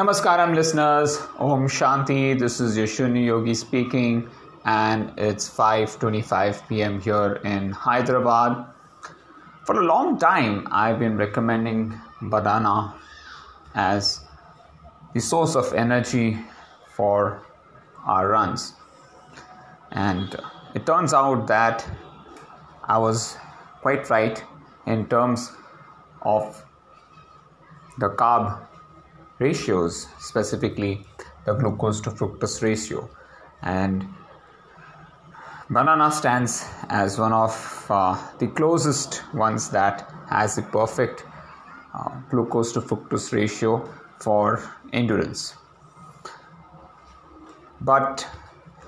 Namaskaram, listeners. Om Shanti. This is Yashuni Yogi speaking, and it's 5:25 p.m. here in Hyderabad. For a long time, I've been recommending banana as the source of energy for our runs, and it turns out that I was quite right in terms of the carb ratios, specifically the glucose to fructose ratio. And banana stands as one of uh, the closest ones that has the perfect uh, glucose to fructose ratio for endurance. But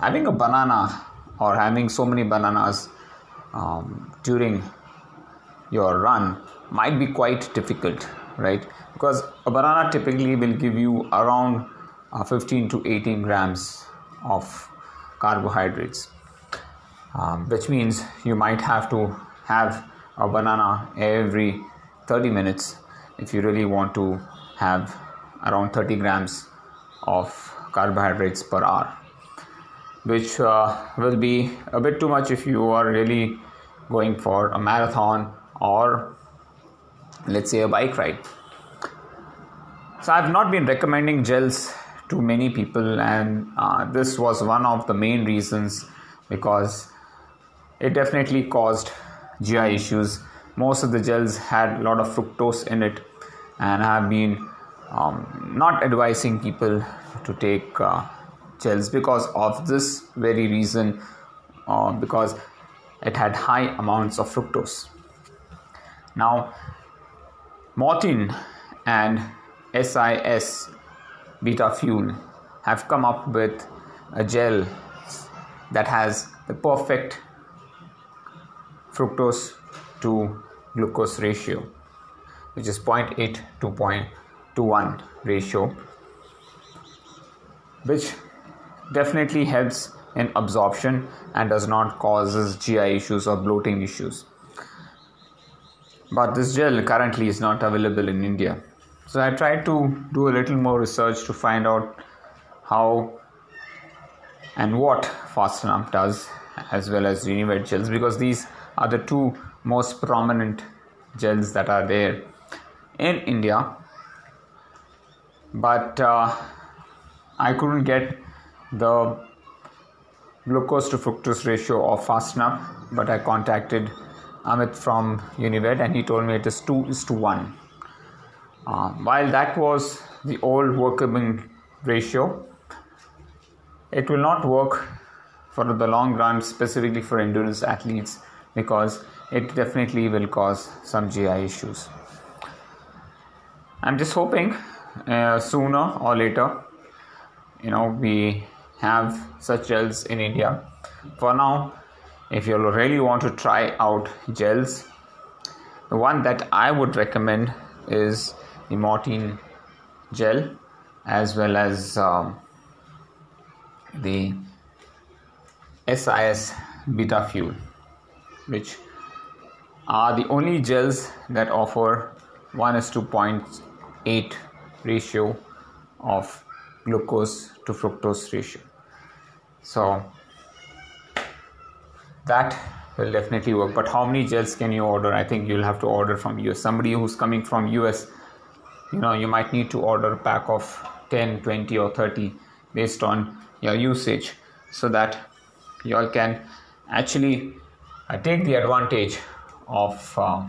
having a banana or having so many bananas um, during your run might be quite difficult right? Because a banana typically will give you around uh, 15 to 18 grams of carbohydrates um, which means you might have to have a banana every 30 minutes if you really want to have around 30 grams of carbohydrates per hour which uh, will be a bit too much if you are really going for a marathon or let's say a bike ride. So I've not been recommending gels to many people, and uh, this was one of the main reasons because it definitely caused GI issues. Most of the gels had a lot of fructose in it, and I have been um, not advising people to take uh, gels because of this very reason, uh, because it had high amounts of fructose. Now, Maurten and SIS Beta Fuel have come up with a gel that has the perfect fructose to glucose ratio, which is 0.8 to 0.21 ratio, which definitely helps in absorption and does not causes GI issues or bloating issues but this gel currently is not available in India. So I tried to do a little more research to find out how and what Fast&Up does as well as Unived gels because these are the two most prominent gels that are there in India. But uh, I couldn't get the glucose to fructose ratio of Fast&Up, but I contacted Amit from Unived, and he told me it is 2 is to 1. Uh, while that was the old workable ratio, it will not work for the long run, specifically for endurance athletes, because it definitely will cause some GI issues. I'm just hoping uh, sooner or later, you know, we have such gels in India. For now, if you really want to try out gels the one that i would recommend is the Maurten gel as well as um, the sis beta fuel which are the only gels that offer 1 is to 0.8 ratio of glucose to fructose ratio. So that will definitely work. But how many gels can you order? I think you'll have to order from us somebody who's coming from us you know you might need to order a pack of 10 20 or 30 based on your usage so that you all can actually uh, take the advantage of uh,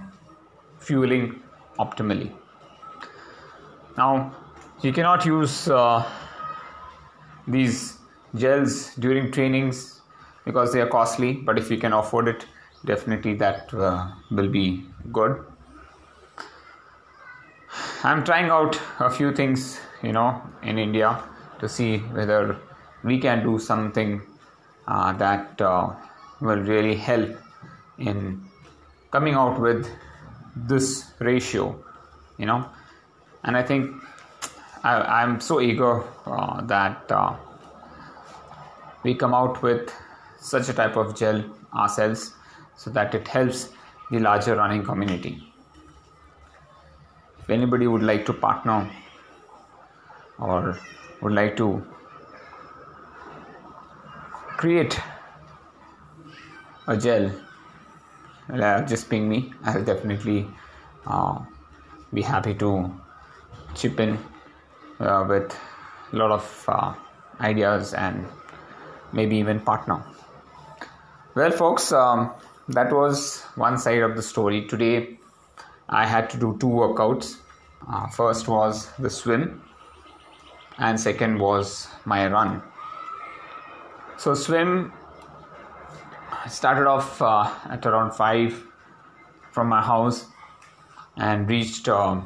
fueling optimally. Now you cannot use uh, these gels during trainings because they are costly but if you can afford it definitely that uh, will be good. I'm trying out a few things you know in india to see whether we can do something uh, that uh, will really help in coming out with this ratio you know. And i think I, am so eager uh, that uh, we come out with such a type of gel ourselves so that it helps the larger running community. If anybody would like to partner or would like to create a gel uh, just ping me i'll definitely uh, be happy to chip in uh, with a lot of uh, ideas and maybe even partner well folks um, that was one side of the story. Today i had to do two workouts. Uh, first was the swim and second was my run. So swim started off uh, at around 5 from my house and reached uh,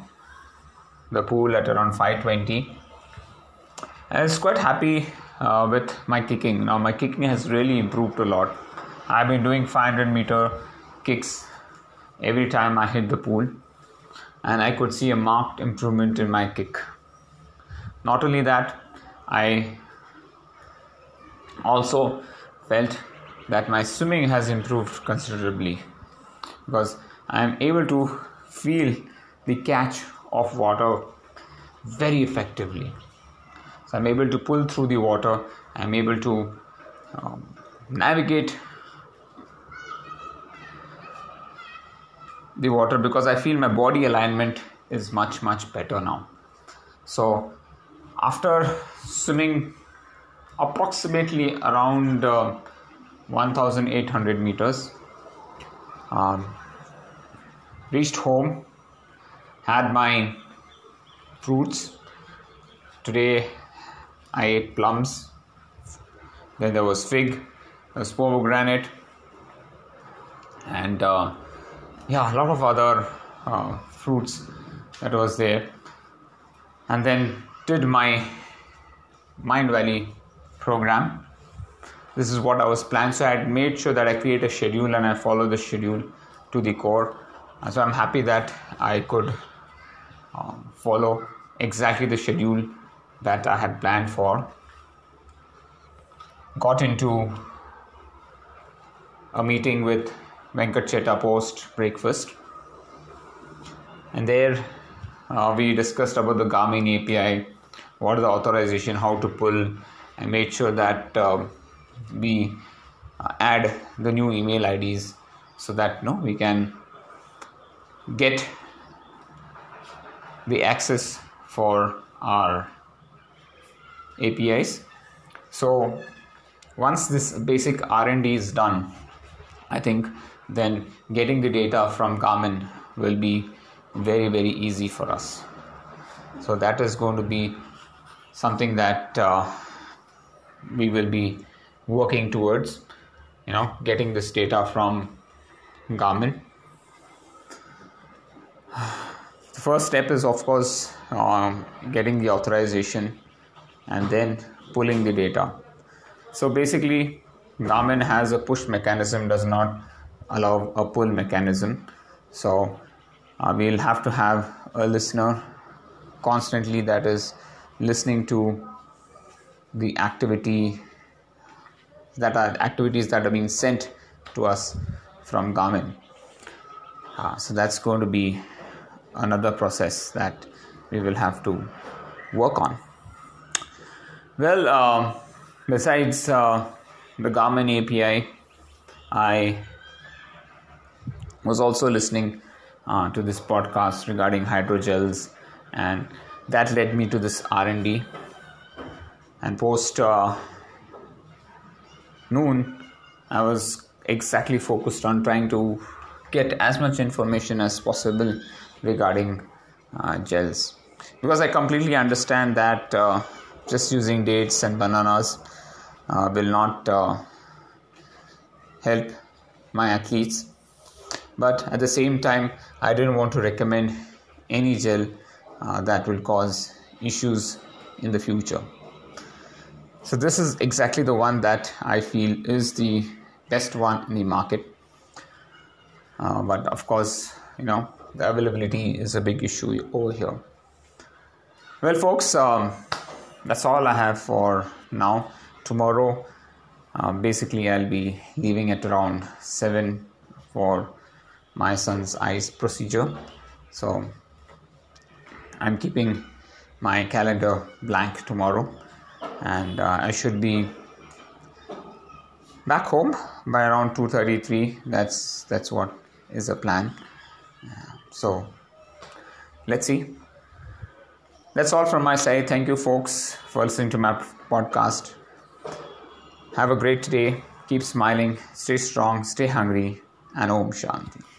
the pool at around 520 i was quite happy uh, with my kicking. Now my kicking has really improved a lot i've been doing 500 meter kicks every time i hit the pool and i could see a marked improvement in my kick not only that i also felt that my swimming has improved considerably because I am able to feel the catch of water very effectively. So I'm able to pull through the water, I'm able to um, navigate the water because I feel my body alignment is much, much better now. So after swimming approximately around uh, 1800 meters. Um, reached home, had my fruits. Today I ate plums. Then there was fig, there was pomegranate, and uh, yeah, a lot of other uh, fruits that was there. And then did my Mindvalley program this is what I was planned. So I had made sure that I create a schedule and I follow the schedule to the core. And so I'm happy that I could um, follow exactly the schedule that I had planned for. Got into a meeting with Venkat Cheta post breakfast, and there uh, we discussed about the Garmin API, what is the authorization, how to pull, and made sure that. Um, we uh, add the new email IDs so that no we can get the access for our APIs. So once this basic R&D is done, I think then getting the data from Garmin will be very very easy for us. So that is going to be something that uh, we will be working towards you know getting this data from Garmin. The first step is of course um, getting the authorization and then pulling the data. So basically, Garmin has a push mechanism, does not allow a pull mechanism. So uh, we'll have to have a listener constantly that is listening to the activity that are activities that are being sent to us from Garmin. Uh, so that's going to be another process that we will have to work on. Well, uh, besides uh, the Garmin API, I was also listening uh, to this podcast regarding hydrogels, and that led me to this R&D. And post uh, noon, I was exactly focused on trying to get as much information as possible regarding uh, gels because I completely understand that uh, just using dates and bananas uh, will not uh, help my athletes, but at the same time, I didn't want to recommend any gel uh, that will cause issues in the future. So this is exactly the one that I feel is the best one in the market. Uh, but of course, you know, the availability is a big issue over here. Well, folks, um, that's all I have for now. Tomorrow, uh, basically, I'll be leaving at around 7 for my son's eyes procedure. So, I'm keeping my calendar blank tomorrow, and uh, I should be back home by around 2:33. That's that's what is the plan. so let's see. That's all from my side. Thank you, folks, for listening to my podcast. Have a great day. Keep smiling. Stay strong. Stay hungry. And Om Shanti.